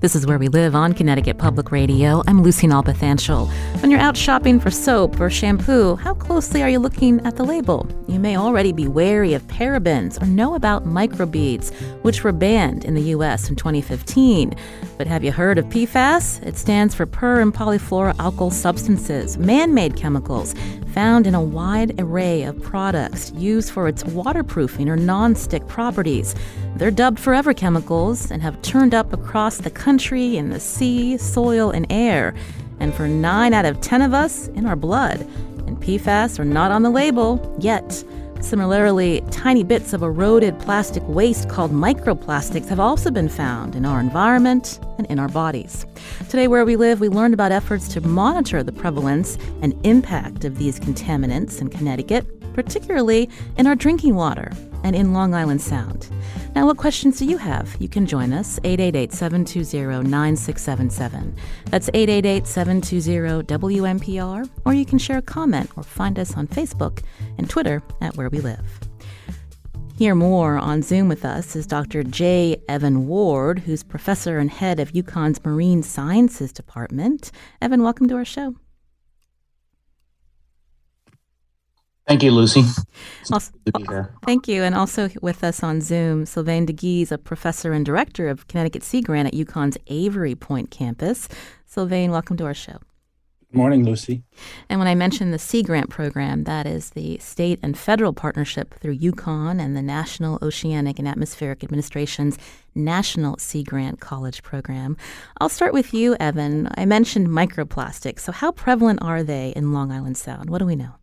This is Where We Live on Connecticut Public Radio. I'm Lucy Nalpathanchel. When you're out shopping for soap or shampoo, how closely are you looking at the label? You may already be wary of parabens or know about microbeads, which were banned in the U.S. in 2015. But have you heard of PFAS? It stands for per and polyfluoroalkyl substances, man made chemicals found in a wide array of products used for its waterproofing or non-stick properties. They're dubbed forever chemicals and have turned up across the country in the sea, soil, and air. And for 9 out of 10 of us, in our blood. PFAS are not on the label yet. Similarly, tiny bits of eroded plastic waste called microplastics have also been found in our environment and in our bodies. Today, where we live, we learned about efforts to monitor the prevalence and impact of these contaminants in Connecticut, particularly in our drinking water and in Long Island Sound. Now, what questions do you have? You can join us, 888 720 9677. That's 888 720 WNPR, or you can share a comment or find us on Facebook and Twitter at Where We Live. Here more on Zoom with us is Dr. J. Evan Ward, who's professor and head of UConn's Marine Sciences Department. Evan, welcome to our show. Thank you, Lucy. Also, thank you. And also with us on Zoom, Sylvain DeGuise, a professor and director of Connecticut Sea Grant at UConn's Avery Point campus. Sylvain, welcome to our show. Good morning, Lucy. And when I mentioned the Sea Grant program, that is the state and federal partnership through UConn and the National Oceanic and Atmospheric Administration's National Sea Grant College program. I'll start with you, Evan. I mentioned microplastics. So, how prevalent are they in Long Island Sound? What do we know?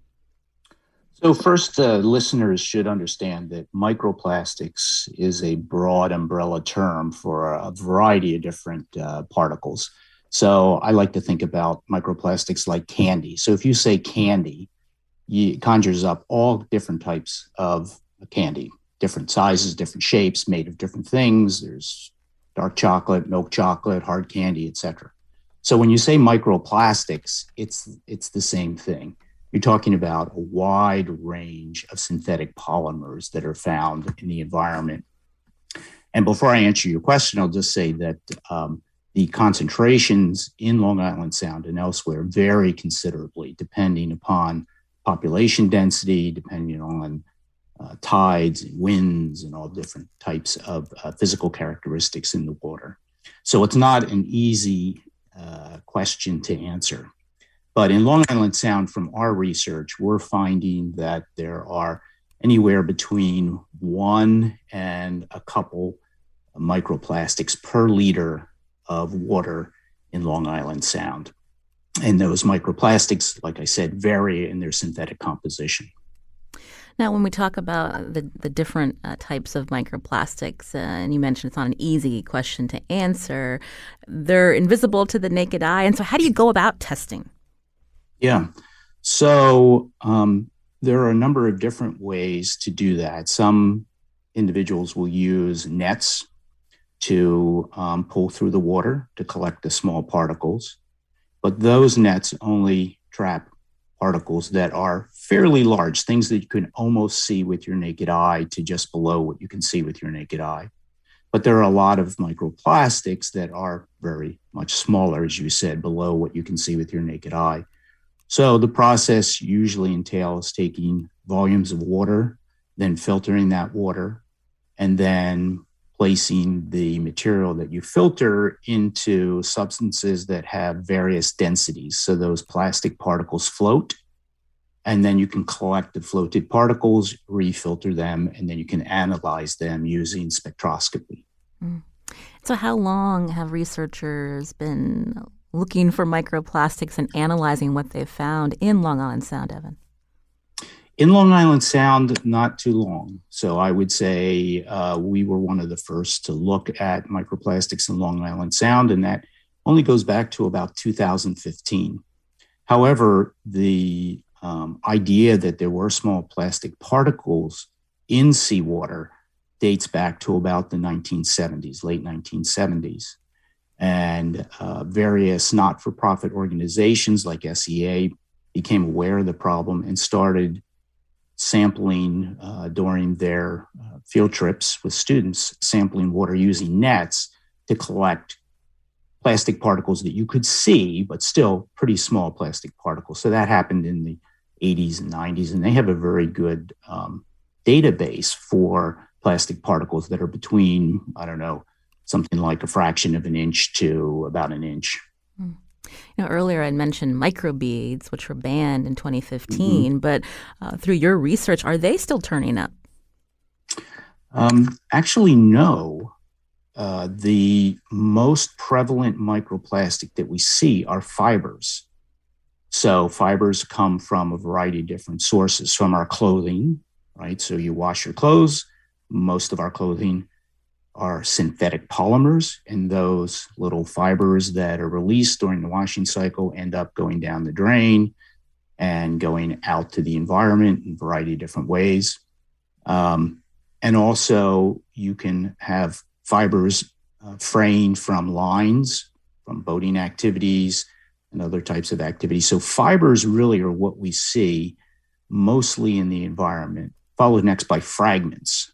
So, first, uh, listeners should understand that microplastics is a broad umbrella term for a variety of different uh, particles. So, I like to think about microplastics like candy. So, if you say candy, it conjures up all different types of candy, different sizes, different shapes, made of different things. There's dark chocolate, milk chocolate, hard candy, etc. So, when you say microplastics, it's it's the same thing you're talking about a wide range of synthetic polymers that are found in the environment. And before I answer your question, I'll just say that um, the concentrations in Long Island Sound and elsewhere vary considerably depending upon population density, depending on uh, tides and winds and all different types of uh, physical characteristics in the water. So it's not an easy uh, question to answer. But in Long Island Sound, from our research, we're finding that there are anywhere between one and a couple microplastics per liter of water in Long Island Sound. And those microplastics, like I said, vary in their synthetic composition. Now, when we talk about the, the different uh, types of microplastics, uh, and you mentioned it's not an easy question to answer, they're invisible to the naked eye. And so, how do you go about testing? Yeah. So um, there are a number of different ways to do that. Some individuals will use nets to um, pull through the water to collect the small particles, but those nets only trap particles that are fairly large, things that you can almost see with your naked eye to just below what you can see with your naked eye. But there are a lot of microplastics that are very much smaller, as you said, below what you can see with your naked eye. So the process usually entails taking volumes of water, then filtering that water, and then placing the material that you filter into substances that have various densities. So those plastic particles float, and then you can collect the floated particles, refilter them, and then you can analyze them using spectroscopy. Mm. So, how long have researchers been looking for microplastics and analyzing what they've found in Long Island Sound, Evan? in Long Island Sound, not too long. So I would say uh, we were one of the first to look at microplastics in Long Island Sound, and that only goes back to about 2015. However, the um, idea that there were small plastic particles in seawater dates back to about the 1970s, late 1970s. And uh, various not for profit organizations like SEA became aware of the problem and started sampling uh, during their uh, field trips with students, sampling water using nets to collect plastic particles that you could see, but still pretty small plastic particles. So that happened in the 80s and 90s, and they have a very good um, database for plastic particles that are between, I don't know, something like a fraction of an inch to about an inch. Mm. You know, earlier I mentioned microbeads, which were banned in 2015, mm-hmm. but uh, through your research, are they still turning up? Um, actually, no. Uh, the most prevalent microplastic that we see are fibers. So, fibers come from a variety of different sources from our clothing, right? So, you wash your clothes, most of our clothing are synthetic polymers, and those little fibers that are released during the washing cycle end up going down the drain and going out to the environment in a variety of different ways. Um, and also, you can have fibers uh, fraying from lines, from boating activities, and other types of activities. So, fibers really are what we see mostly in the environment, followed next by fragments.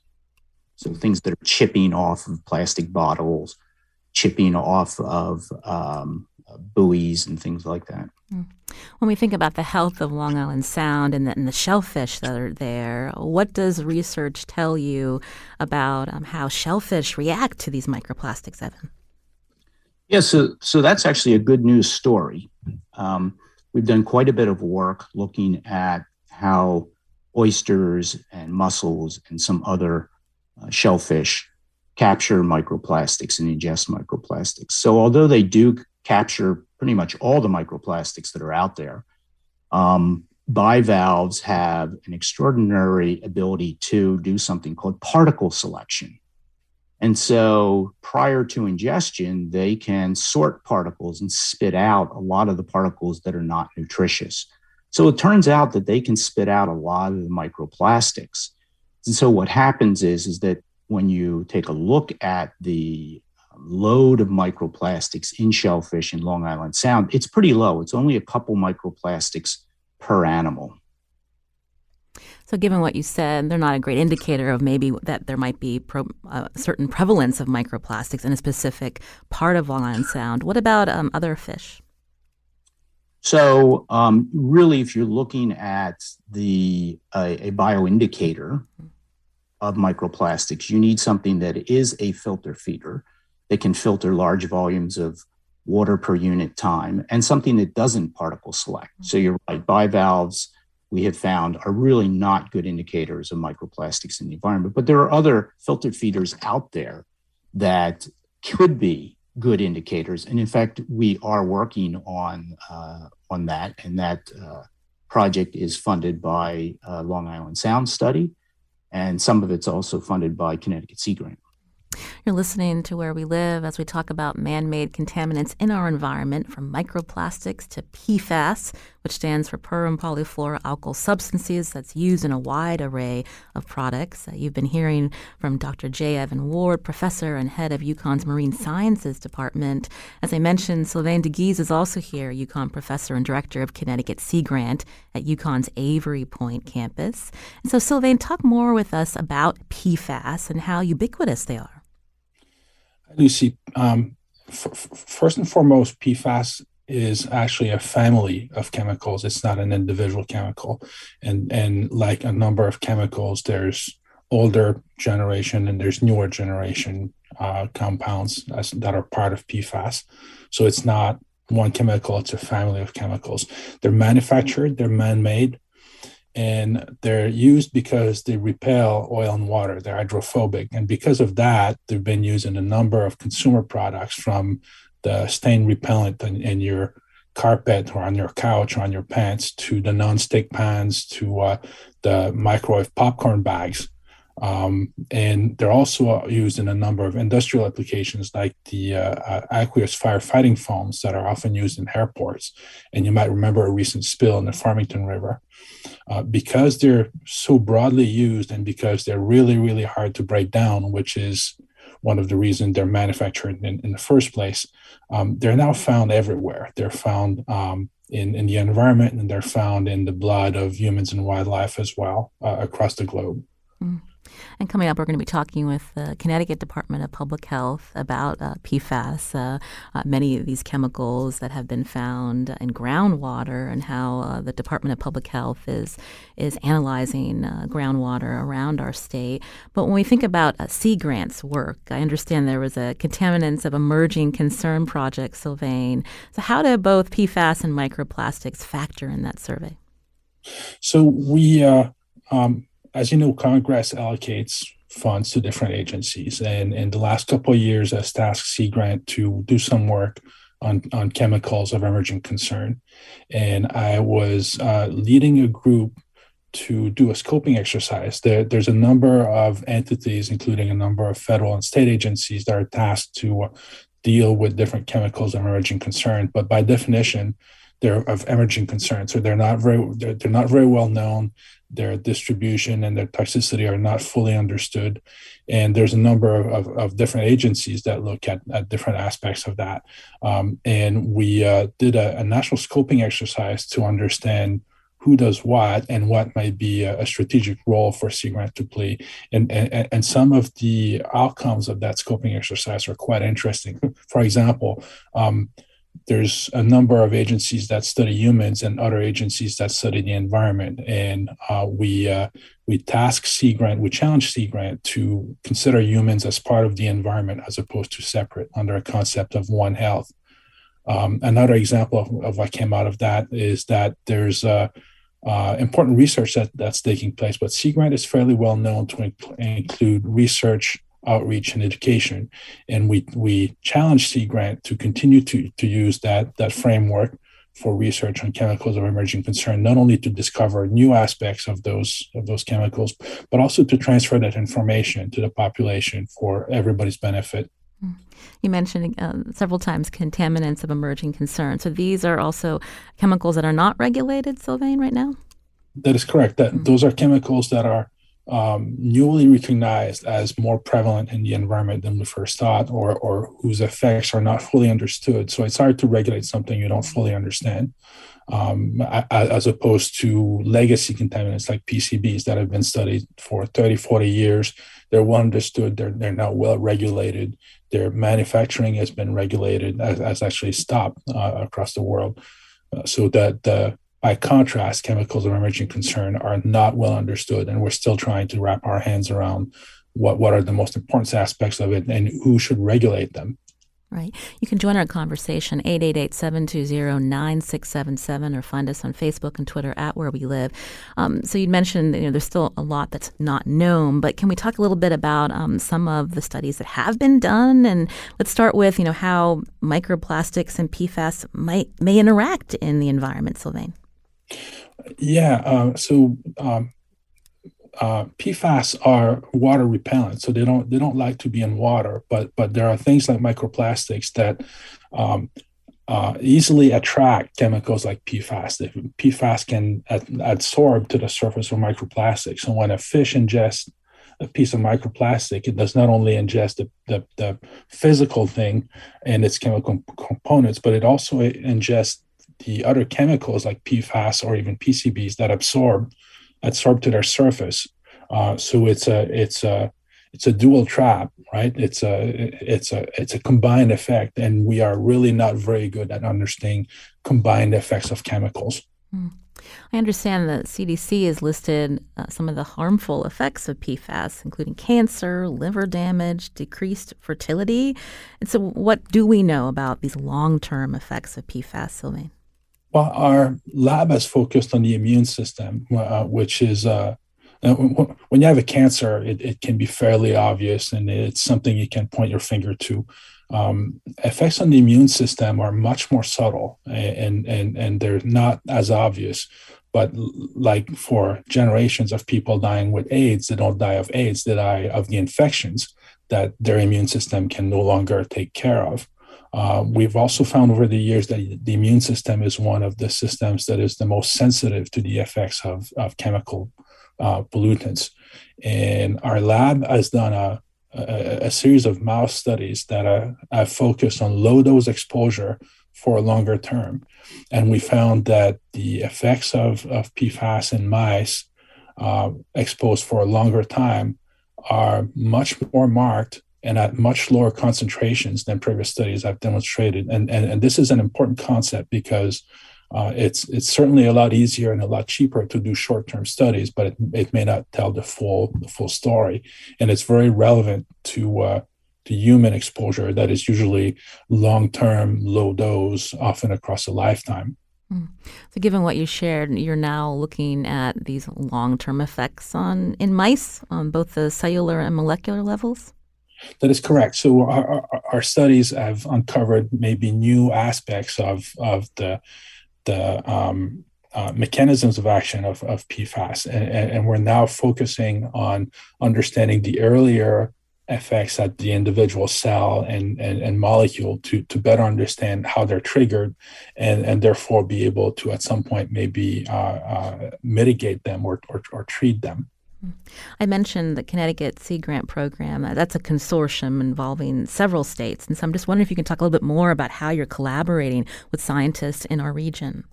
So things that are chipping off of plastic bottles, chipping off of um, buoys and things like that. Hmm. When we think about the health of Long Island Sound and the, and the shellfish that are there, what does research tell you about um, how shellfish react to these microplastics, Evan? Yeah, so, so that's actually a good news story. Um, we've done quite a bit of work looking at how oysters and mussels and some other shellfish capture microplastics and ingest microplastics. So, although they do capture pretty much all the microplastics that are out there, um, bivalves have an extraordinary ability to do something called particle selection. And so, prior to ingestion, they can sort particles and spit out a lot of the particles that are not nutritious. So, it turns out that they can spit out a lot of the microplastics. And so what happens is, is that when you take a look at the load of microplastics in shellfish in Long Island Sound, it's pretty low. It's only a couple microplastics per animal. So, given what you said, they're not a great indicator of maybe that there might be pro, uh, certain prevalence of microplastics in a specific part of Long Island Sound. What about um, other fish? So, um, really, if you're looking at the uh, a bioindicator, of microplastics, you need something that is a filter feeder that can filter large volumes of water per unit time and something that doesn't particle select. So you're right, bivalves we have found are really not good indicators of microplastics in the environment. But there are other filter feeders out there that could be good indicators. And in fact, we are working on uh, on that, and that uh, project is funded by uh, Long Island Sound Study and some of it's also funded by Connecticut Sea Grant. You're listening to Where We Live as we talk about man made contaminants in our environment, from microplastics to PFAS, which stands for per and polyfluoroalkyl substances that's used in a wide array of products. You've been hearing from Dr. J. Evan Ward, professor and head of UConn's Marine Sciences Department. As I mentioned, Sylvain DeGuise is also here, UConn professor and director of Connecticut Sea Grant at UConn's Avery Point campus. And so, Sylvain, talk more with us about PFAS and how ubiquitous they are. Lucy, um, f- first and foremost, PFAS is actually a family of chemicals. It's not an individual chemical, and and like a number of chemicals, there's older generation and there's newer generation uh, compounds as, that are part of PFAS. So it's not one chemical; it's a family of chemicals. They're manufactured, they're man-made, and they're used because they repel oil and water. They're hydrophobic, and because of that, they've been used in a number of consumer products, from the stain repellent in, in your carpet or on your couch or on your pants to the non-stick pans to uh, the microwave popcorn bags um, and they're also used in a number of industrial applications like the uh, uh, aqueous firefighting foams that are often used in airports. And you might remember a recent spill in the Farmington River. Uh, because they're so broadly used and because they're really, really hard to break down, which is one of the reasons they're manufactured in, in the first place, um, they're now found everywhere. They're found um, in, in the environment and they're found in the blood of humans and wildlife as well uh, across the globe. Mm. And coming up, we're going to be talking with the Connecticut Department of Public Health about uh, PFAS, uh, uh, many of these chemicals that have been found in groundwater, and how uh, the Department of Public Health is is analyzing uh, groundwater around our state. But when we think about uh, Sea Grant's work, I understand there was a contaminants of emerging concern project, Sylvain. So, how do both PFAS and microplastics factor in that survey? So we. Um, as you know, Congress allocates funds to different agencies, and in the last couple of years, has tasked Sea Grant to do some work on, on chemicals of emerging concern. And I was uh, leading a group to do a scoping exercise. There, there's a number of entities, including a number of federal and state agencies, that are tasked to deal with different chemicals of emerging concern. But by definition, they're of emerging concern, so they're not very they're, they're not very well known their distribution and their toxicity are not fully understood. And there's a number of, of, of different agencies that look at, at different aspects of that. Um, and we uh, did a, a, national scoping exercise to understand who does what and what might be a, a strategic role for Sea Grant to play. And, and, and some of the outcomes of that scoping exercise are quite interesting. For example, um, there's a number of agencies that study humans and other agencies that study the environment. And uh, we uh, we task Sea Grant, we challenge Sea Grant to consider humans as part of the environment as opposed to separate under a concept of One Health. Um, another example of, of, what came out of that is that there's uh, uh, important research that, that's taking place, but Sea Grant is fairly well known to inc- include research outreach and education. And we we challenge Sea Grant to continue to, to use that, that framework for research on chemicals of emerging concern, not only to discover new aspects of those of those chemicals, but also to transfer that information to the population for everybody's benefit. You mentioned uh, several times contaminants of emerging concern. So these are also chemicals that are not regulated, Sylvain, right now. That is correct. That mm-hmm. those are chemicals that are um, newly recognized as more prevalent in the environment than we first thought, or, or whose effects are not fully understood. So it's hard to regulate something you don't fully understand, um, as opposed to legacy contaminants like PCBs that have been studied for 30, 40 years. They're well understood, they're, they're now well regulated. Their manufacturing has been regulated, has, actually stopped uh, across the world. Uh, so that the by contrast, chemicals of emerging concern are not well understood, and we're still trying to wrap our hands around what, what are the most important aspects of it and who should regulate them. Right. You can join our conversation, 888-720-9677, or find us on Facebook and Twitter at Where We Live. Um, so you mentioned you know, there's still a lot that's not known, but can we talk a little bit about um, some of the studies that have been done? And let's start with, you know, how microplastics and PFAS might may interact in the environment, Sylvain. Yeah. Uh, so um, uh, PFAS are water repellent, so they don't they don't like to be in water. But but there are things like microplastics that um, uh, easily attract chemicals like PFAS. PFAS can ad- absorb to the surface of microplastics. So when a fish ingests a piece of microplastic, it does not only ingest the, the, the physical thing and its chemical components, but it also ingests the other chemicals like PFAS or even PCBs that absorb absorb to their surface. Uh, so it's a it's a it's a dual trap, right? It's a it's a it's a combined effect, and we are really not very good at understanding combined effects of chemicals. Mm. I understand that CDC has listed uh, some of the harmful effects of PFAS, including cancer, liver damage, decreased fertility. And so, what do we know about these long term effects of PFAS, Sylvain? Well, our lab has focused on the immune system, uh, which is uh, uh when you have a cancer, it, it, can be fairly obvious and it's something you can point your finger to. um, effects on the immune system are much more subtle and, and, and they're not as obvious. But like for generations of people dying with AIDS, they don't die of AIDS, they die of the infections that their immune system can no longer take care of. Uh, we've also found over the years that the immune system is one of the systems that is the most sensitive to the effects of, of chemical uh, pollutants. And our lab has done a, a, a series of mouse studies that are, are focused on low dose exposure for a longer term. And we found that the effects of, of PFAS in mice uh, exposed for a longer time are much more marked and at much lower concentrations than previous studies have demonstrated. And, and, and this is an important concept because uh, it's it's certainly a lot easier and a lot cheaper to do short-term studies, but it, it may not tell the full the full story. And it's very relevant to uh, to human exposure that is usually long-term, low dose, often across a lifetime. Hmm. So, given what you shared, you're now looking at these long-term effects on in mice on both the cellular and molecular levels. That is correct. So our, our, our, studies have uncovered maybe new aspects of of the the um, uh, mechanisms of action of, of PFAS, and, and, we're now focusing on understanding the earlier effects at the individual cell and, and, and molecule to, to better understand how they're triggered and, and therefore be able to at some point maybe uh, uh, mitigate them or, or, or treat them. I mentioned the Connecticut Sea Grant Program. That's a consortium involving several states. And so I'm just wondering if you can talk a little bit more about how you're collaborating with scientists in our region.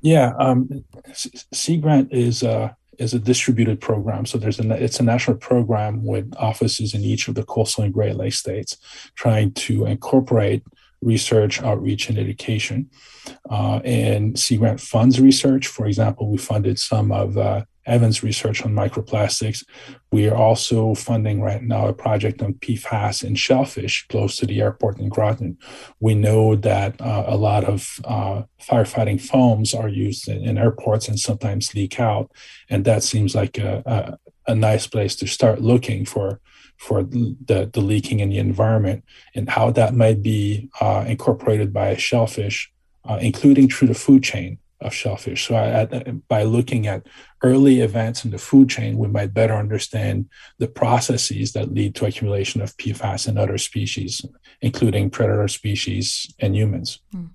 Yeah, um, Sea Grant is a, is a distributed program. So there's a it's a national program with offices in each of the coastal and Great Lakes states, trying to incorporate research, outreach, and education. Uh, and Sea Grant funds research. For example, we funded some of uh, Evan's research on microplastics. We are also funding right now a project on PFAS in shellfish close to the airport in Groton. We know that uh, a lot of uh, firefighting foams are used in, in, airports and sometimes leak out. And that seems like a, a, a nice place to start looking for for the, the leaking in the environment and how that might be uh, incorporated by shellfish, uh, including through the food chain of shellfish. So, I, I, by looking at early events in the food chain, we might better understand the processes that lead to accumulation of PFAS in other species, including predator species and humans. Mm.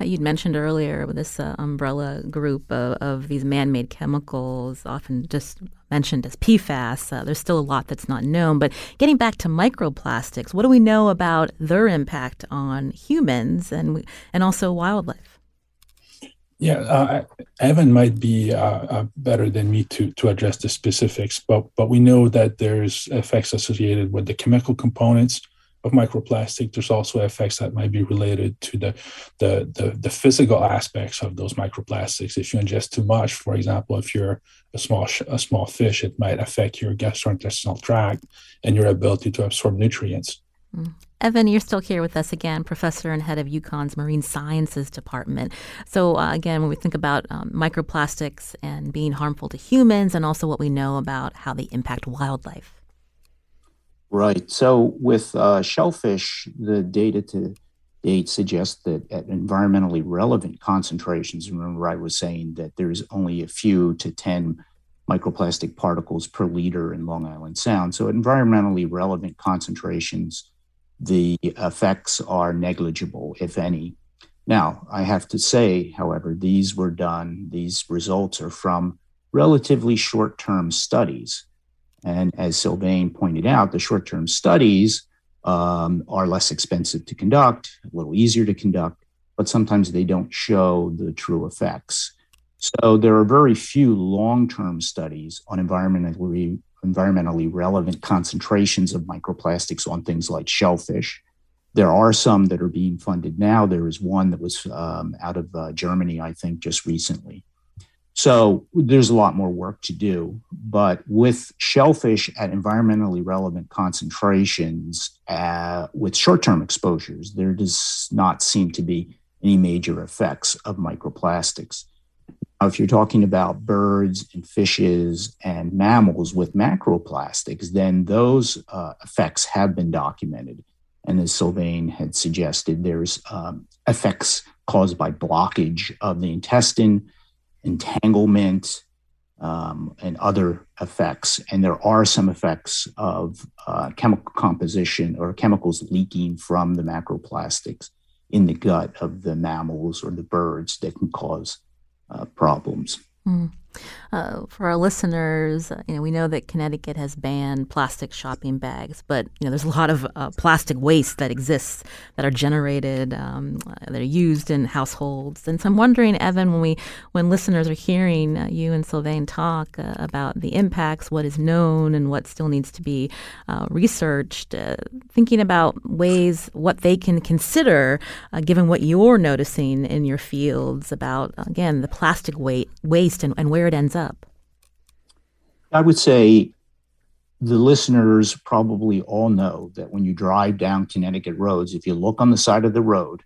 You'd mentioned earlier this uh, umbrella group of, of, these man-made chemicals, often just mentioned as PFAS. Uh, there's still a lot that's not known. But getting back to microplastics, what do we know about their impact on humans and and also wildlife? Yeah, uh, Evan might be uh, uh, better than me to to address the specifics, but but we know that there's effects associated with the chemical components of microplastic. There's also effects that might be related to the the the, the physical aspects of those microplastics. If you ingest too much, for example, if you're a small a small fish, it might affect your gastrointestinal tract and your ability to absorb nutrients. Mm. Evan, you're still here with us again, professor and head of UConn's Marine Sciences Department. So, uh, again, when we think about um, microplastics and being harmful to humans, and also what we know about how they impact wildlife. Right. So, with uh, shellfish, the data to date suggests that at environmentally relevant concentrations, remember I was saying that there's only a few to 10 microplastic particles per liter in Long Island Sound. So, environmentally relevant concentrations, the effects are negligible, if any. Now, I have to say, however, these were done, these results are from relatively short term studies. And as Sylvain pointed out, the short term studies um, are less expensive to conduct, a little easier to conduct, but sometimes they don't show the true effects. So there are very few long term studies on environmentally environmentally relevant concentrations of microplastics on things like shellfish. There are some that are being funded now. There is one that was um, out of uh, Germany, I think, just recently. So there's a lot more work to do. But with shellfish at environmentally relevant concentrations uh, with short term exposures, there does not seem to be any major effects of microplastics if you're talking about birds and fishes and mammals with macroplastics, then those uh, effects have been documented. And as Sylvain had suggested, there's um, effects caused by blockage of the intestine, entanglement, um, and other effects. And there are some effects of uh, chemical composition or chemicals leaking from the macroplastics in the gut of the mammals or the birds that can cause uh, problems. Mm. Uh, for our listeners, uh, you know, we know that Connecticut has banned plastic shopping bags, but you know, there's a lot of uh, plastic waste that exists that are generated, um, that are used in households. And so I'm wondering, Evan, when we, when listeners are hearing uh, you and Sylvain talk uh, about the impacts, what is known, and what still needs to be uh, researched, thinking about ways what they can consider, given what you're noticing in your fields about again the plastic weight, waste and, and where it ends up? I would say the listeners probably all know that when you drive down Connecticut roads, if you look on the side of the road,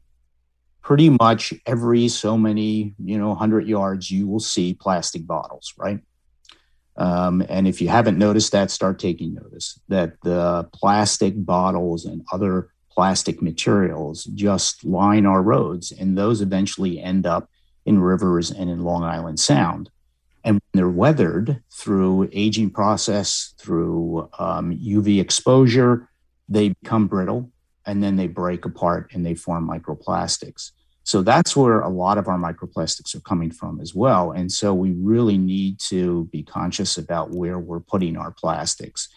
pretty much every so many, you know, 100 yards, you will see plastic bottles, right? Um, and if you haven't noticed that, start taking notice that the plastic bottles and other plastic materials just line our roads, and those eventually end up in rivers and in Long Island Sound. And they're weathered through aging process, through um, UV exposure, they become brittle and then they break apart and they form microplastics. So that's where a lot of our microplastics are coming from as well. And so we really need to be conscious about where we're putting our plastics.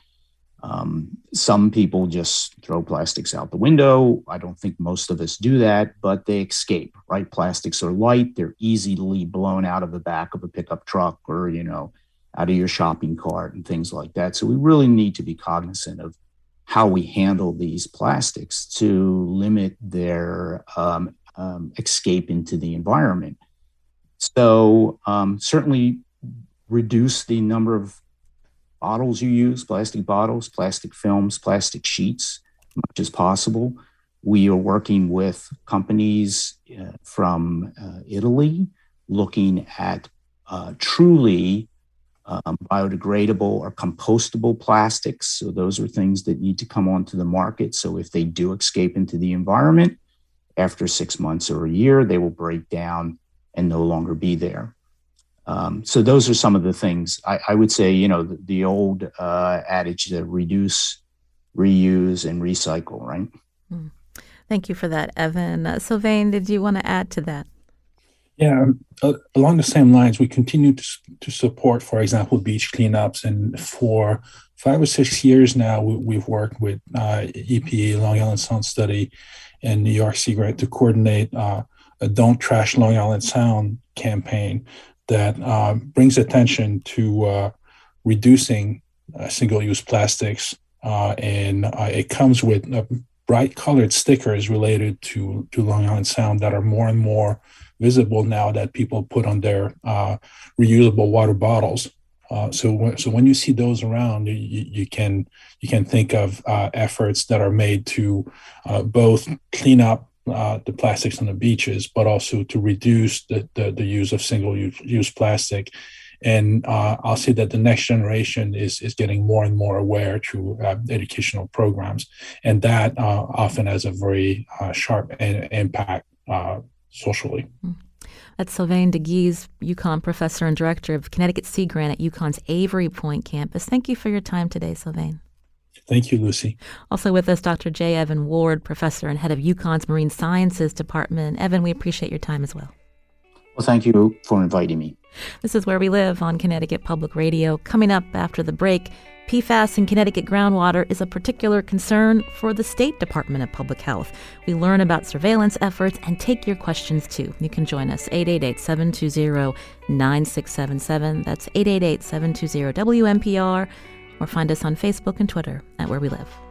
Um, some people just throw plastics out the window. I don't think most of us do that, but they escape, right? Plastics are light, they're easily blown out of the back of a pickup truck or, you know, out of your shopping cart and things like that. So we really need to be cognizant of how we handle these plastics to limit their um, um, escape into the environment. So um, certainly reduce the number of bottles you use, plastic bottles, plastic films, plastic sheets, much as possible. We are working with companies uh, from uh, Italy looking at uh, truly um, biodegradable or compostable plastics. So, those are things that need to come onto the market. So, if they do escape into the environment after six months or a year, they will break down and no longer be there. Um, so those are some of the things I, I would say. You know, the, the old uh, adage to reduce, reuse, and recycle. Right. Mm. Thank you for that, Evan. Uh, Sylvain, did you want to add to that? Yeah, uh, along the same lines, we continue to, to support, for example, beach cleanups. And for five or six years now, we, have worked with uh, EPA, Long Island Sound Study, and New York Sea Grant to coordinate uh, a Don't Trash Long Island Sound campaign that uh, brings attention to uh, reducing uh, single-use plastics, uh, and uh, it comes with bright colored stickers related to to Long Island Sound that are more and more visible now that people put on their reusable water bottles. so, when, so when you see those around, you, you can you can think of efforts that are made to both clean up uh, the plastics on the beaches, but also to reduce the, the, the use of single use plastic. And uh, I'll say that the next generation is, is getting more and more aware through uh, educational programs. And that uh, often has a very uh, sharp impact uh, socially. That's Sylvain DeGuise, UConn professor and director of Connecticut Sea Grant at UConn's Avery Point campus. Thank you for your time today, Sylvain. Thank you, Lucy. Also with us, Dr. J. Evan Ward, professor and head of UConn's Marine Sciences Department. Evan, we appreciate your time as well. Well, thank you for inviting me. This is Where We Live on Connecticut Public Radio. Coming up after the break, PFAS in Connecticut groundwater is a particular concern for the State Department of Public Health. We learn about surveillance efforts and take your questions too. You can join us 888 720 9677. That's 888 720 WNPR or find us on Facebook and Twitter at Where We Live.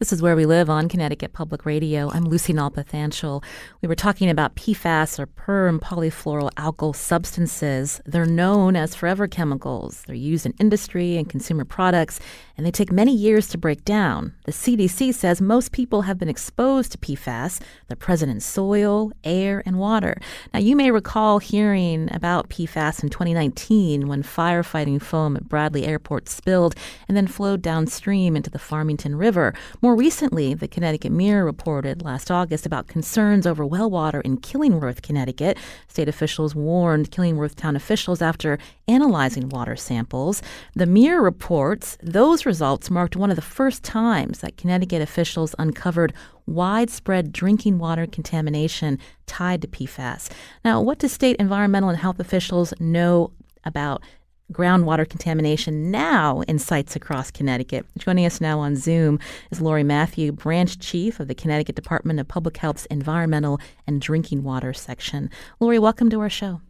This is Where We Live on Connecticut Public Radio. I'm Lucy Nalpathanchel. We were talking about PFAS or per and polyfluoroalkyl substances. They're known as forever chemicals. They're used in industry and consumer products, and they take many years to break down. The CDC says most people have been exposed to PFAS. They're present in soil, air, and water. Now, you may recall hearing about PFAS in 2019 when firefighting foam at Bradley Airport spilled and then flowed downstream into the Farmington River. More more recently, the Connecticut Mirror reported last August about concerns over well water in Killingworth, Connecticut. State officials warned Killingworth town officials after analyzing water samples. The Mirror reports those results marked one of the first times that Connecticut officials uncovered widespread drinking water contamination tied to PFAS. Now, what do state environmental and health officials know about groundwater contamination now in sites across Connecticut. Joining us now on Zoom is Lori Mathieu, Branch Chief of the Connecticut Department of Public Health's Environmental and Drinking Water Section. Lori, welcome to our show.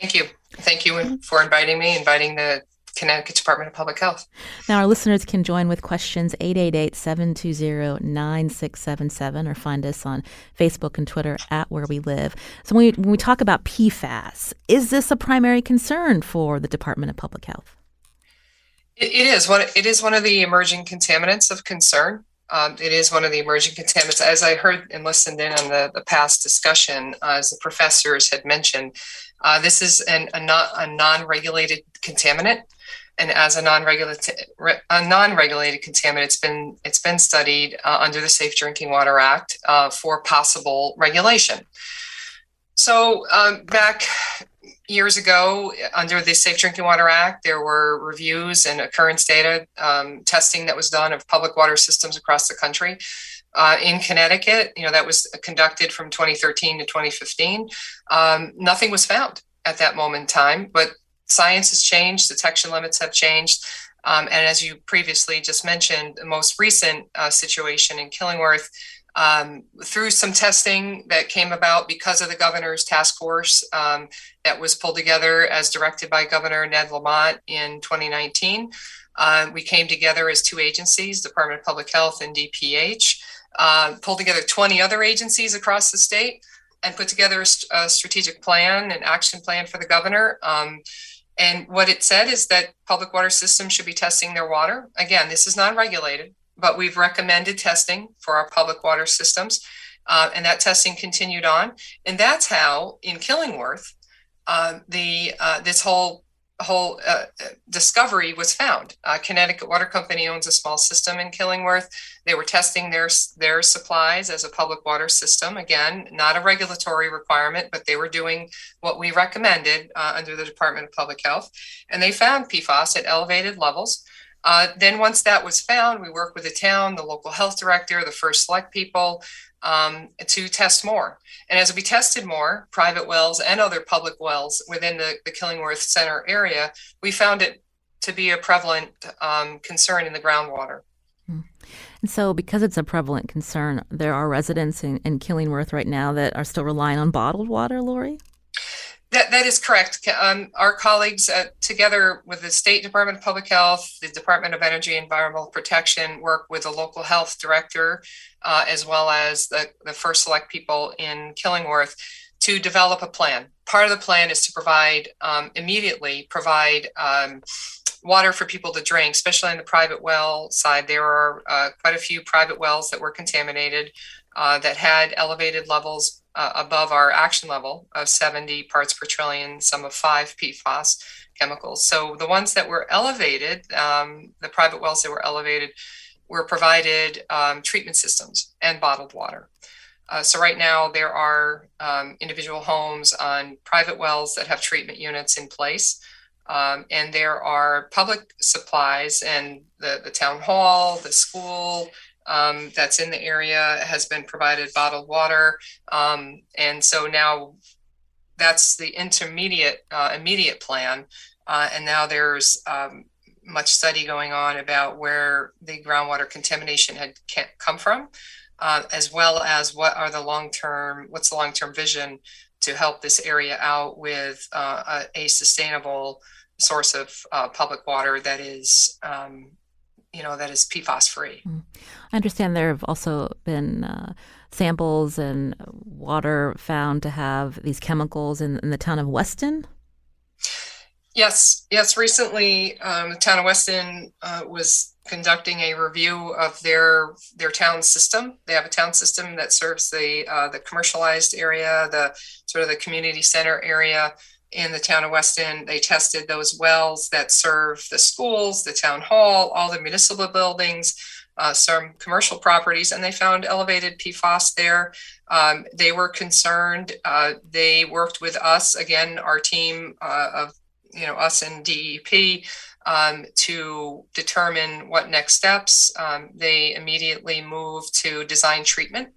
Thank you. Thank you for inviting me, inviting the Connecticut Department of Public Health. Now, our listeners can join with questions 888 720 9677 or find us on Facebook and Twitter at Where We Live. So, when we, when we talk about PFAS, is this a primary concern for the Department of Public Health? it, it is. One, it is one of the emerging contaminants of concern. Um, it is one of the emerging contaminants. As I heard and listened in on the, the past discussion, uh, as the professors had mentioned, uh, this is an, a, not, a non-regulated contaminant and as a non-regulated a non-regulated contaminant, it's been it's been studied uh, under the Safe Drinking Water Act uh, for possible regulation. So um, back years ago, under the Safe Drinking Water Act, there were reviews and occurrence data um, testing that was done of public water systems across the country. Uh, in Connecticut, you know that was conducted from 2013 to 2015. Um, nothing was found at that moment in time, but science has changed, detection limits have changed. Um, and as you previously just mentioned, the most recent uh, situation in Killingworth, um, through some testing that came about because of the governor's task force um, that was pulled together as directed by Governor Ned Lamont in 2019. Uh, we came together as two agencies, Department of Public Health and DPH, uh, pulled together 20 other agencies across the state and put together a, a strategic plan, and action plan for the governor. Um, and what it said is that public water systems should be testing their water. Again, this is non regulated, but we've recommended testing for our public water systems. Uh, and that testing continued on. And that's how, in Killingworth, uh, the uh, this whole whole uh, discovery was found. Uh, Connecticut Water Company owns a small system in Killingworth. They were testing their their supplies as a public water system. Again, not a regulatory requirement, but they were doing what we recommended uh, under the Department of Public Health, and they found PFAS at elevated levels. Uh, then, once that was found, we worked with the town, the local health director, the first select people um, to test more. And as we tested more private wells and other public wells within the, the Killingworth Center area, we found it to be a prevalent um, concern in the groundwater. Hmm. And so, because it's a prevalent concern, there are residents in, in Killingworth right now that are still relying on bottled water, Lori? That, that is correct. Um, our colleagues, uh, together with the State Department of Public Health, the Department of Energy and Environmental Protection, work with the local health director, uh, as well as the, the first select people in Killingworth to develop a plan. Part of the plan is to provide um, immediately provide um, water for people to drink, especially on the private well side. There are uh, quite a few private wells that were contaminated uh, that had elevated levels uh, above our action level of 70 parts per trillion, sum of five PFAS chemicals. So the ones that were elevated, um, the private wells that were elevated, were provided um, treatment systems and bottled water. Uh, so right now there are um, individual homes on private wells that have treatment units in place. Um, and there are public supplies and the, the town hall, the school um, that's in the area has been provided bottled water. Um, and so now that's the intermediate, uh, immediate plan. Uh, and now there's um, much study going on about where the groundwater contamination had come from uh, as well as what are the long term, what's the long term vision to help this area out with uh, a, a, sustainable source of uh, public water that is, um, you know, that is PFAS free. Mm. I understand there have also been uh, samples and water found to have these chemicals in, in the town of Weston. Yes, yes. Recently, um, the town of Weston uh, was conducting a review of their their town system. They have a town system that serves the uh, the commercialized area, the sort of the community center area in the town of Weston. They tested those wells that serve the schools, the town hall, all the municipal buildings, uh, some commercial properties, and they found elevated PFAS there. Um, they were concerned. Uh, they worked with us again, our team uh, of you know us and DEP um, to determine what next steps. Um, they immediately moved to design treatment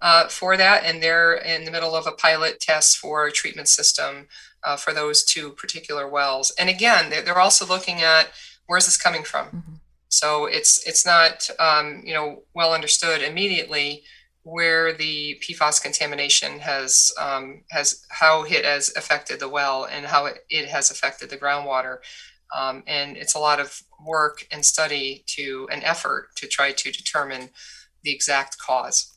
uh, for that, and they're in the middle of a pilot test for a treatment system uh, for those two particular wells. And again, they're, they're also looking at where's this coming from. Mm-hmm. So it's it's not um, you know well understood immediately where the PFAS contamination has um, has how it has affected the well and how it, it has affected the groundwater. Um, and it's a lot of work and study to an effort to try to determine the exact cause.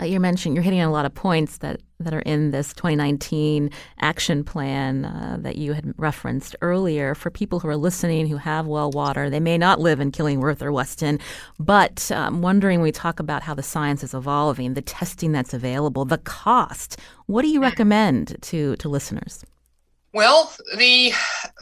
Uh, you're mentioning you're hitting on a lot of points that, that are in this 2019 action plan uh, that you had referenced earlier. For people who are listening who have well water, they may not live in Killingworth or Weston, but I'm um, wondering when we talk about how the science is evolving, the testing that's available, the cost. What do you recommend to to listeners? Well, the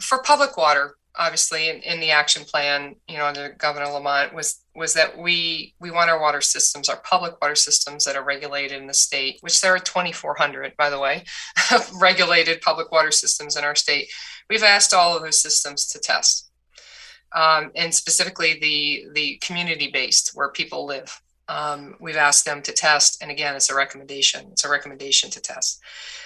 for public water, obviously in, in, the action plan, you know, under Governor Lamont was was that we we want our water systems, our public water systems that are regulated in the state, which there are 2,400, by the way, regulated public water systems in our state. We've asked all of those systems to test, um, and specifically the the community based where people live. Um, we've asked them to test, and again, it's a recommendation. It's a recommendation to test.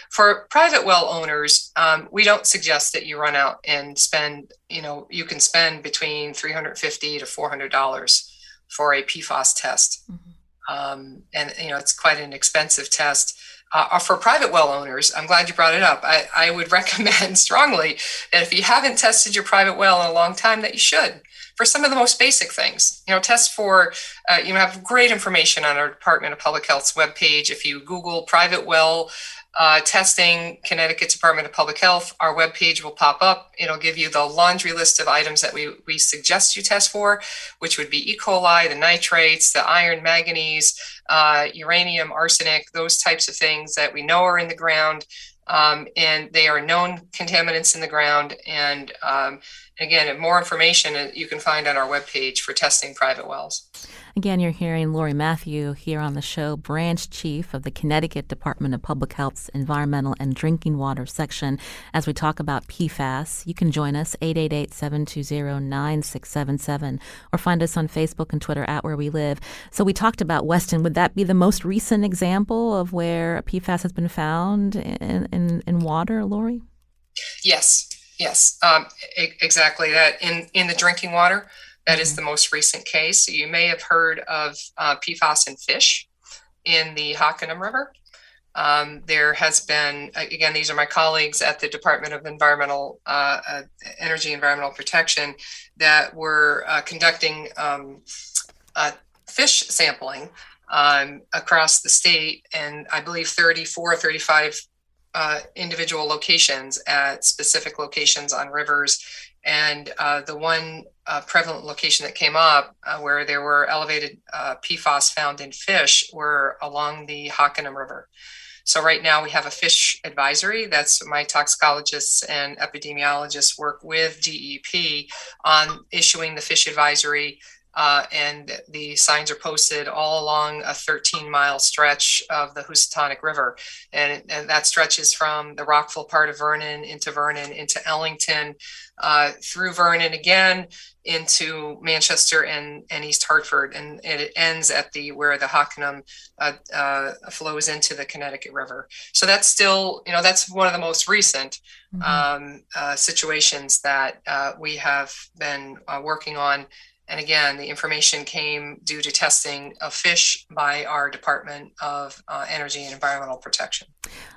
For private well owners, um, we don't suggest that you run out and spend, you know, you can spend between 350 to $400 for a PFAS test. Mm-hmm. Um, and, you know, it's quite an expensive test. Uh, uh, for private well owners, I'm glad you brought it up. I, I would recommend strongly that if you haven't tested your private well in a long time, that you should for some of the most basic things. You know, test for, uh, you know, have great information on our Department of Public Health's webpage. If you Google private well uh, testing Connecticut Department of Public Health, our webpage will pop up. It'll give you the laundry list of items that we, we suggest you test for, which would be E. coli, the nitrates, the iron, manganese, uh, uranium, arsenic, those types of things that we know are in the ground. Um, and they are known contaminants in the ground. And um, again, more information uh, you can find on our webpage for testing private wells. Again, you're hearing Lori Mathieu here on the show, branch chief of the Connecticut Department of Public Health's Environmental and Drinking Water section, as we talk about PFAS. You can join us, 888 720 9677, or find us on Facebook and Twitter at Where We Live. So we talked about Weston. Would that be the most recent example of where PFAS has been found in, in, in water, Lori? Yes, yes, um, exactly that. In, in the drinking water, that is mm-hmm. the most recent case. You may have heard of uh, PFAS in fish in the Hockanum River. Um, there has been, again, these are my colleagues at the Department of Environmental uh, uh, Energy Environmental Protection that were uh, conducting um, uh, fish sampling um, across the state, and I believe 34, 35 uh, individual locations at specific locations on rivers And uh, the one uh, prevalent location that came up uh, where there were elevated uh, PFAS found in fish were along the Hockanum River. So right now we have a fish advisory. That's my toxicologists and epidemiologists work with DEP on issuing the fish advisory uh, and the signs are posted all along a 13 mile stretch of the Housatonic River. And, and, that stretches from the Rockville part of Vernon into Vernon, into Ellington, uh, through Vernon again into Manchester and, and East Hartford. And, and it ends at the where the Hockanum uh, uh, flows into the Connecticut River. So that's still, you know, that's one of the most recent mm-hmm. um, uh, situations that uh, we have been working on and again, the information came due to testing of fish by our Department of uh, Energy and Environmental Protection.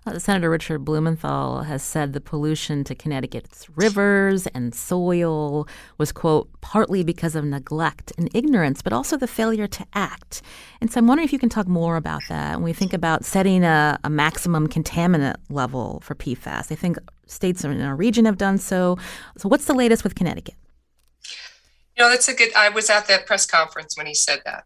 Uh, Senator Richard Blumenthal has said the pollution to Connecticut's rivers and soil was, quote, partly because of neglect and ignorance, but also the failure to act. And so I'm wondering if you can talk more about that when we think about setting a, a maximum contaminant level for PFAS. I think states in our region have done so. So, what's the latest with Connecticut? You know, that's a good. I was at that press conference when he said that.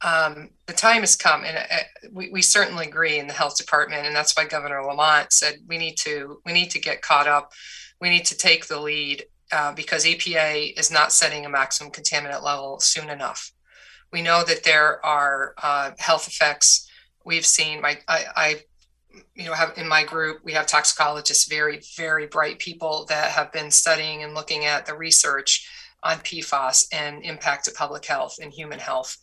Um, the time has come, and uh, we, we certainly agree in the health department, and that's why Governor Lamont said we need to we need to get caught up. We need to take the lead uh, because EPA is not setting a maximum contaminant level soon enough. We know that there are uh, health effects. We've seen my I, I you know have in my group we have toxicologists very very bright people that have been studying and looking at the research on PFAS and impact to public health and human health.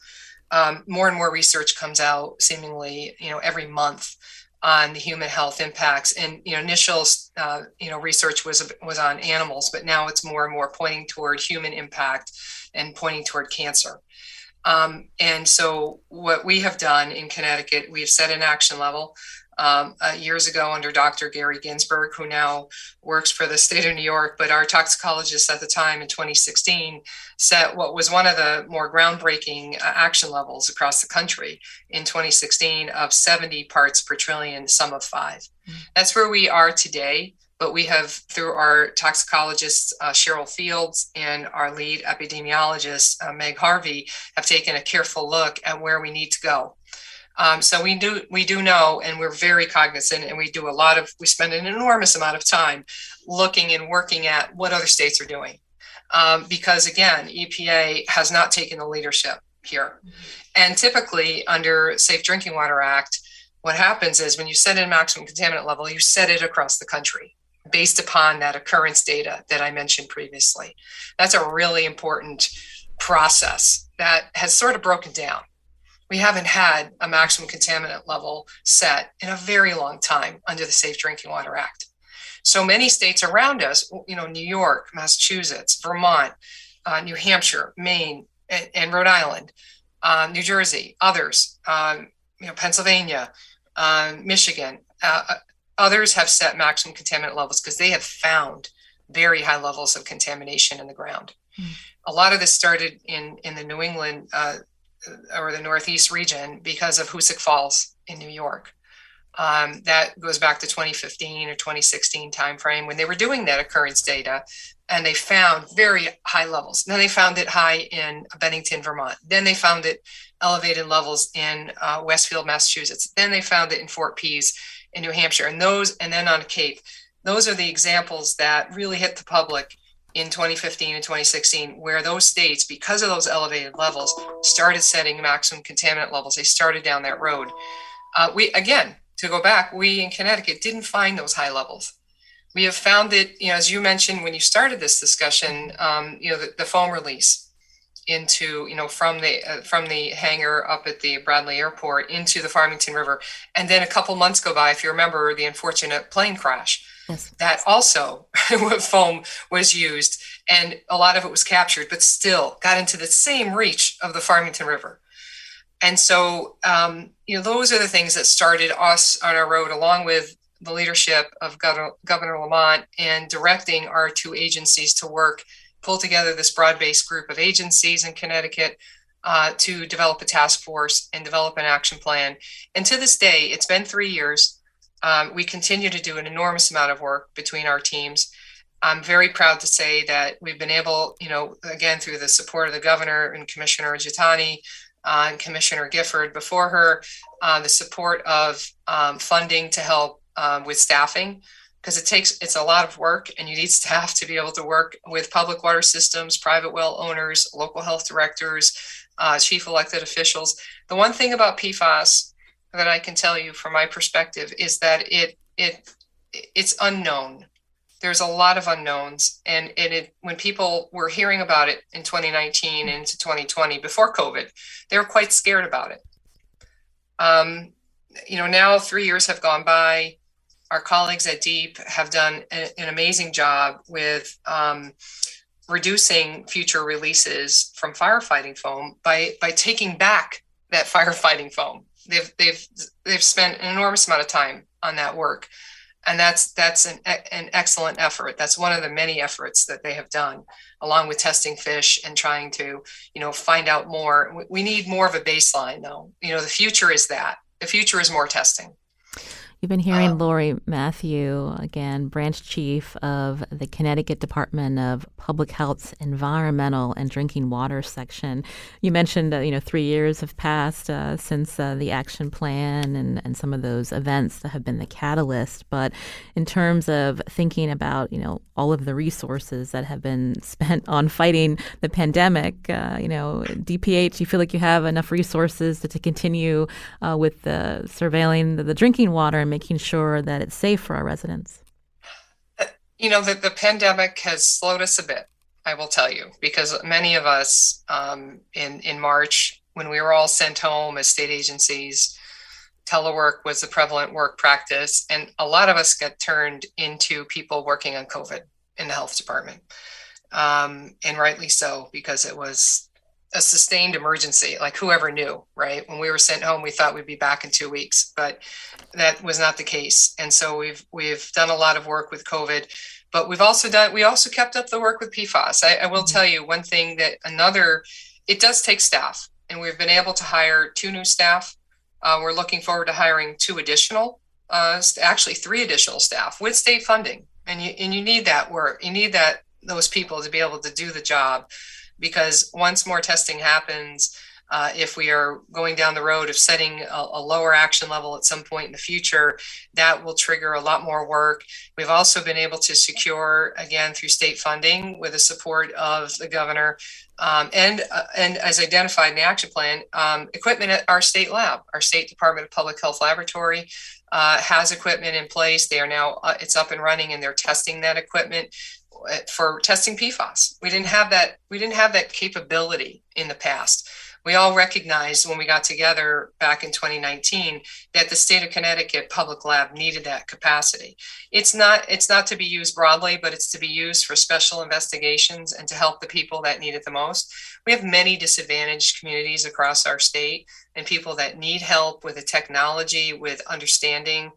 Um, more and more research comes out seemingly, you know, every month on the human health impacts. And you know, initial uh, you know research was was on animals, but now it's more and more pointing toward human impact and pointing toward cancer. Um, and so, what we have done in Connecticut, we've set an action level um, uh, years ago under Dr. Gary Ginsberg, who now works for the state of New York. But our toxicologist at the time in 2016 set what was one of the more groundbreaking uh, action levels across the country in 2016 of 70 parts per trillion, sum of 5 mm-hmm. That's where we are today. But we have, through our toxicologist, uh, Cheryl Fields, and our lead epidemiologist, uh, Meg Harvey, have taken a careful look at where we need to go um, so we do we do know, and we're very cognizant, and we do a lot of we spend an enormous amount of time looking and working at what other states are doing, um, because again, EPA has not taken the leadership here, and typically under Safe Drinking Water Act, what happens is when you set a maximum contaminant level, you set it across the country based upon that occurrence data that I mentioned previously. That's a really important process that has sort of broken down we haven't had a maximum contaminant level set in a very long time under the Safe Drinking Water Act. So many states around us, you know, New York, Massachusetts, Vermont, uh, New Hampshire, Maine, and, and Rhode Island, uh, New Jersey, others, um, you know, Pennsylvania, uh, Michigan, uh, uh, others have set maximum contaminant levels because they have found very high levels of contamination in the ground. Mm. A lot of this started in in the New England uh, or the Northeast region because of Hoosick Falls in New York. Um, that goes back to 2015 or 2016 timeframe when they were doing that occurrence data and they found very high levels. Then they found it high in Bennington, Vermont. Then they found it elevated levels in uh, Westfield, Massachusetts. Then they found it in Fort Pease in New Hampshire. And those, and then on Cape. Those are the examples that really hit the public in 2015 and 2016 where those states because of those elevated levels started setting maximum contaminant levels. They started down that road. Uh, we again to go back we in connecticut didn't find those high levels. We have found that you know as you mentioned when you started this discussion um, you know the, the, foam release into you know from the uh, from the hangar up at the bradley airport into the farmington river. And then a couple months go by if you remember the unfortunate plane crash Yes. That also foam was used and a lot of it was captured, but still got into the same reach of the Farmington River. And so, um, you know, those are the things that started us on our road, along with the leadership of Governor, Lamont and directing our two agencies to work, pull together this broad based group of agencies in Connecticut uh, to develop a task force and develop an action plan. And to this day, it's been three years. Um, we continue to do an enormous amount of work between our teams. I'm very proud to say that we've been able, you know, again, through the support of the governor and Commissioner Juthani uh, and Commissioner Gifford before her, uh, the support of um, funding to help um, with staffing because it takes it's a lot of work and you need staff to be able to work with public water systems private well owners local health directors uh, chief elected officials the one thing about pfas that i can tell you from my perspective is that it it it's unknown. There's a lot of unknowns and, and it when people were hearing about it in 2019 into 2020 before covid they were quite scared about it. Um, you know now three years have gone by. Our colleagues at DEEP have done a, an amazing job with um, reducing future releases from firefighting foam by by taking back that firefighting foam they've they've they've spent an enormous amount of time on that work. And that's that's an, an excellent effort. That's one of the many efforts that they have done along with testing fish and trying to you know find out more. We need more of a baseline though. You know the future is that. The future is more testing You've been hearing um, Lori Mathieu, again, branch chief of the Connecticut Department of Public Health's Environmental and Drinking Water section. You mentioned, uh, you know, three years have passed uh, since uh, the action plan and, and some of those events that have been the catalyst. But in terms of thinking about, you know, all of the resources that have been spent on fighting the pandemic, uh, you know, DPH, you feel like you have enough resources to, to continue uh, with the surveilling the, the drinking water making sure that it's safe for our residents? You know, the, the pandemic has slowed us a bit, I will tell you, because many of us um, in, in March, when we were all sent home as state agencies, telework was a prevalent work practice. And a lot of us got turned into people working on COVID in the health department. Um, and rightly so, because it was a sustained emergency like whoever knew right? When we were sent home we thought we'd be back in two weeks but that was not the case. And so we've we've done a lot of work with covid but we've also done we also kept up the work with pfas i, I will mm-hmm. tell you one thing that another it does take staff and we've been able to hire two new staff. Uh, we're looking forward to hiring two additional uh, actually three additional staff with state funding. And you and you need that work. You need that those people to be able to do the job because once more testing happens, uh, if we are going down the road of setting a, a, lower action level at some point in the future, that will trigger a lot more work. We've also been able to secure, again, through state funding with the support of the governor. Um, and uh, and as identified in the action plan, um, equipment at our state lab, our state Department of Public Health laboratory, uh, has equipment in place. They are now uh, it's up and running, and they're testing that equipment for testing PFAS. We didn't have that. We didn't have that capability in the past. We all recognized when we got together back in 2019 that the state of Connecticut public lab needed that capacity. It's not it's not to be used broadly, but it's to be used for special investigations and to help the people that need it the most. We have many disadvantaged communities across our state and people that need help with the technology, with understanding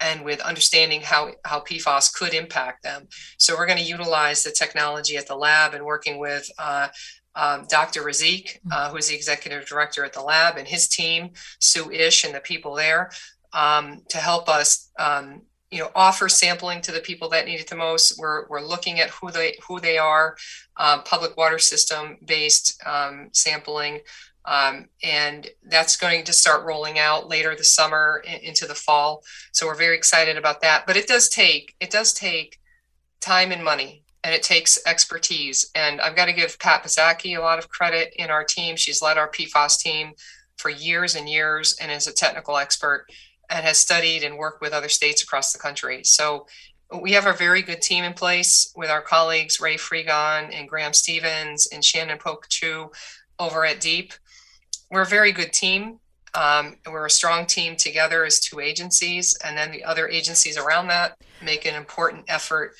and with understanding how, how PFAS could impact them. So we're going to utilize the technology at the lab and working with uh, um, Dr. Razeq, uh, who is the executive director at the lab, and his team, Sue Ish, and the people there, um, to help us, um, you know, offer sampling to the people that need it the most. We're, we're looking at who they who they are, uh, public water system based um, sampling. Um, and that's going to start rolling out later this summer into the fall. So we're very excited about that. But it does take it does take time and money, and it takes expertise. And I've got to give Pat Bisacky a lot of credit in our team. She's led our PFAS team for years and years, and is a technical expert and has studied and worked with other states across the country. So we have a very good team in place with our colleagues Ray Frigon and Graham Stevens and Shannon Pociu over at DEEP we're a very good team. Um, we're a strong team together as two agencies, and then the other agencies around that make an important effort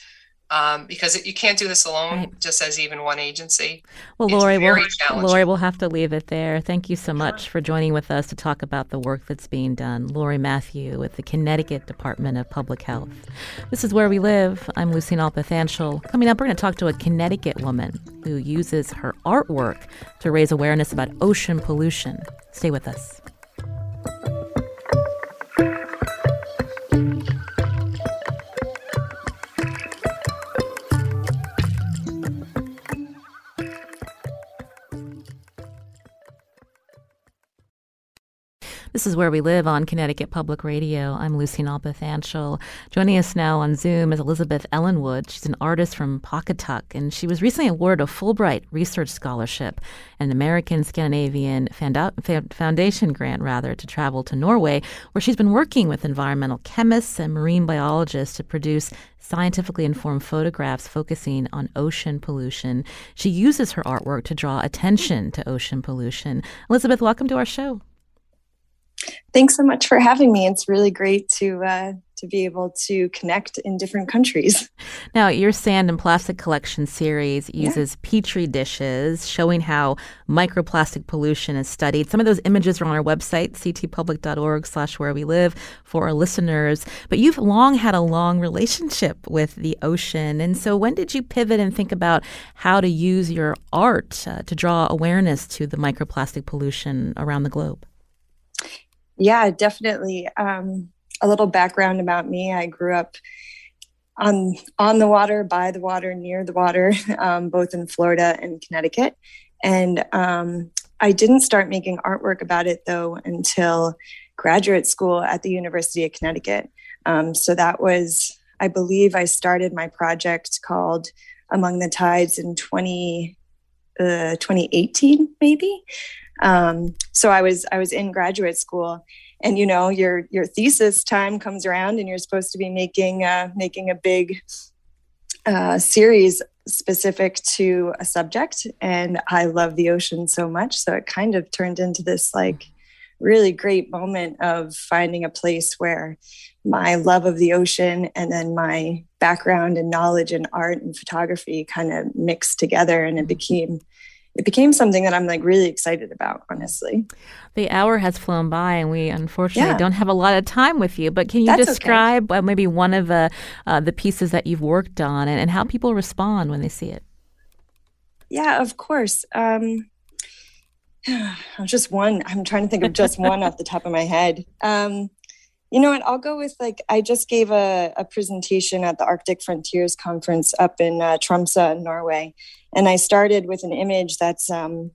um, because it, you can't do this alone, right. just as even one agency. Well, Lori, we'll, Lori, we'll have to leave it there. Thank you so much for joining with us to talk about the work that's being done. Lori Mathieu with the Connecticut Department of Public Health. This is Where We Live. I'm Lucy Nalpathanchel. Coming up, we're going to talk to a Connecticut woman who uses her artwork to raise awareness about ocean pollution. Stay with us. This is Where We Live on Connecticut Public Radio. I'm Lucy Nalpathanchel. Joining us now on Zoom is Elizabeth Ellenwood. She's an artist from Pawcatuck, and she was recently awarded a Fulbright Research Scholarship an American Scandinavian Foundation grant, rather, to travel to Norway, where she's been working with environmental chemists and marine biologists to produce scientifically informed photographs focusing on ocean pollution. She uses her artwork to draw attention to ocean pollution. Elizabeth, welcome to our show. Thanks so much for having me. It's really great to uh, to be able to connect in different countries. Now, your sand and plastic collection series uses yeah. petri dishes, showing how microplastic pollution is studied. Some of those images are on our website, ctpublic.org/slash where we live, for our listeners. But you've long had a long relationship with the ocean, and so when did you pivot and think about how to use your art uh, to draw awareness to the microplastic pollution around the globe? Yeah, definitely. Um, a little background about me: I grew up on on the water, by the water, near the water, um, both in Florida and Connecticut. And um, I didn't start making artwork about it though until graduate school at the University of Connecticut. Um, so that was, I believe, I started my project called Among the Tides in 20, uh, 2018, maybe. Um, so I was I was in graduate school, and you know your your thesis time comes around, and you're supposed to be making uh, making a big uh, series specific to a subject. And I love the ocean so much, so it kind of turned into this like really great moment of finding a place where my love of the ocean and then my background and knowledge in art and photography kind of mixed together and it became it became something that I'm like really excited about, honestly. The hour has flown by, and we unfortunately yeah. don't have a lot of time with you. But can you That's describe okay. uh, maybe one of uh, uh, the pieces that you've worked on and, and, how people respond when they see it? Yeah, of course. Um, just one. I'm trying to think of just one off the top of my head. Um, you know what? I'll go with like I just gave a, a presentation at the Arctic Frontiers Conference up in uh, Tromsø, Norway, and I started with an image that's um,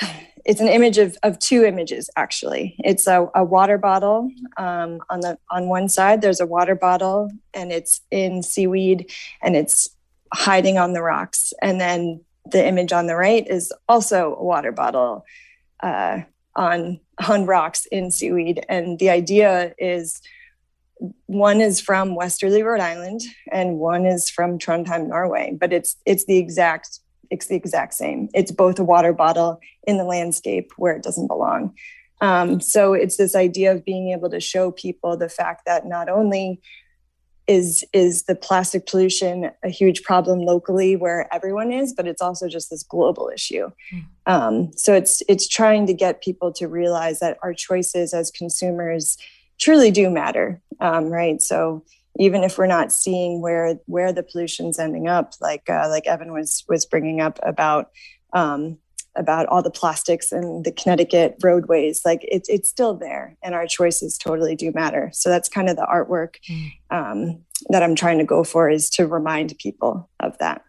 it's an image of, of two images actually. It's a, a water bottle um, on the on one side. There's a water bottle and it's in seaweed and it's hiding on the rocks, and then the image on the right is also a water bottle uh, on on rocks in seaweed. And the idea is one is from Westerly, Rhode Island, and one is from Trondheim, Norway. But it's it's the exact it's the exact same. It's both a water bottle in the landscape where it doesn't belong. Um, so it's this idea of being able to show people the fact that not only is is the plastic pollution a huge problem locally where everyone is, but it's also just this global issue. Mm. Um, so it's it's trying to get people to realize that our choices as consumers truly do matter, um, right? So even if we're not seeing where where the pollution's ending up, like uh, like Evan was was bringing up about um, about all the plastics and the Connecticut roadways, like it's it's still there, and our choices totally do matter. So that's kind of the artwork mm. um, that I'm trying to go for is to remind people of that.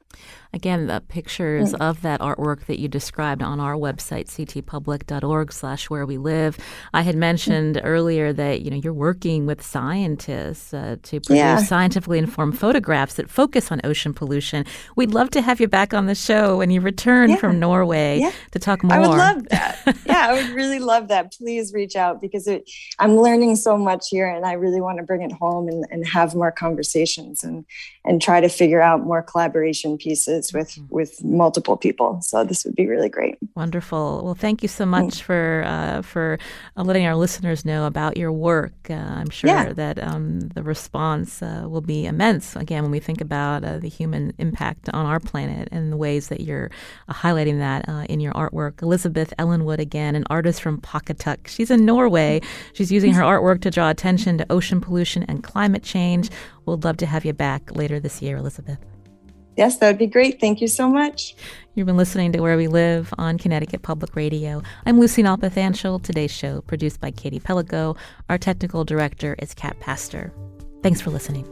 Again, the pictures mm. of that artwork that you described on our website, ctpublic.org slash where we live. I had mentioned mm. earlier that, you know, you're working with scientists uh, to produce yeah. scientifically informed photographs that focus on ocean pollution. We'd love to have you back on the show when you return yeah. from Norway yeah. to talk more. I would love that. yeah, I would really love that. Please reach out because it, I'm learning so much here and I really want to bring it home and, and have more conversations and, and try to figure out more collaboration pieces with mm-hmm. with multiple people. So this would be really great. Wonderful. Well, thank you so much Thanks. for uh, for uh, letting our listeners know about your work. Uh, I'm sure yeah. that um, the response uh, will be immense. Again, when we think about uh, the human impact on our planet and the ways that you're uh, highlighting that in your artwork. Elizabeth Ellenwood, again, an artist from Pawcatuck. She's in Norway. She's using her artwork to draw attention to ocean pollution and climate change. We'd love to have you back later this year, Elizabeth. Yes, that would be great. Thank you so much. You've been listening to Where We Live on Connecticut Public Radio. I'm Lucy Nalpathanchel. Today's show produced by Katie Pellico. Our technical director is Kat Pastor. Thanks for listening.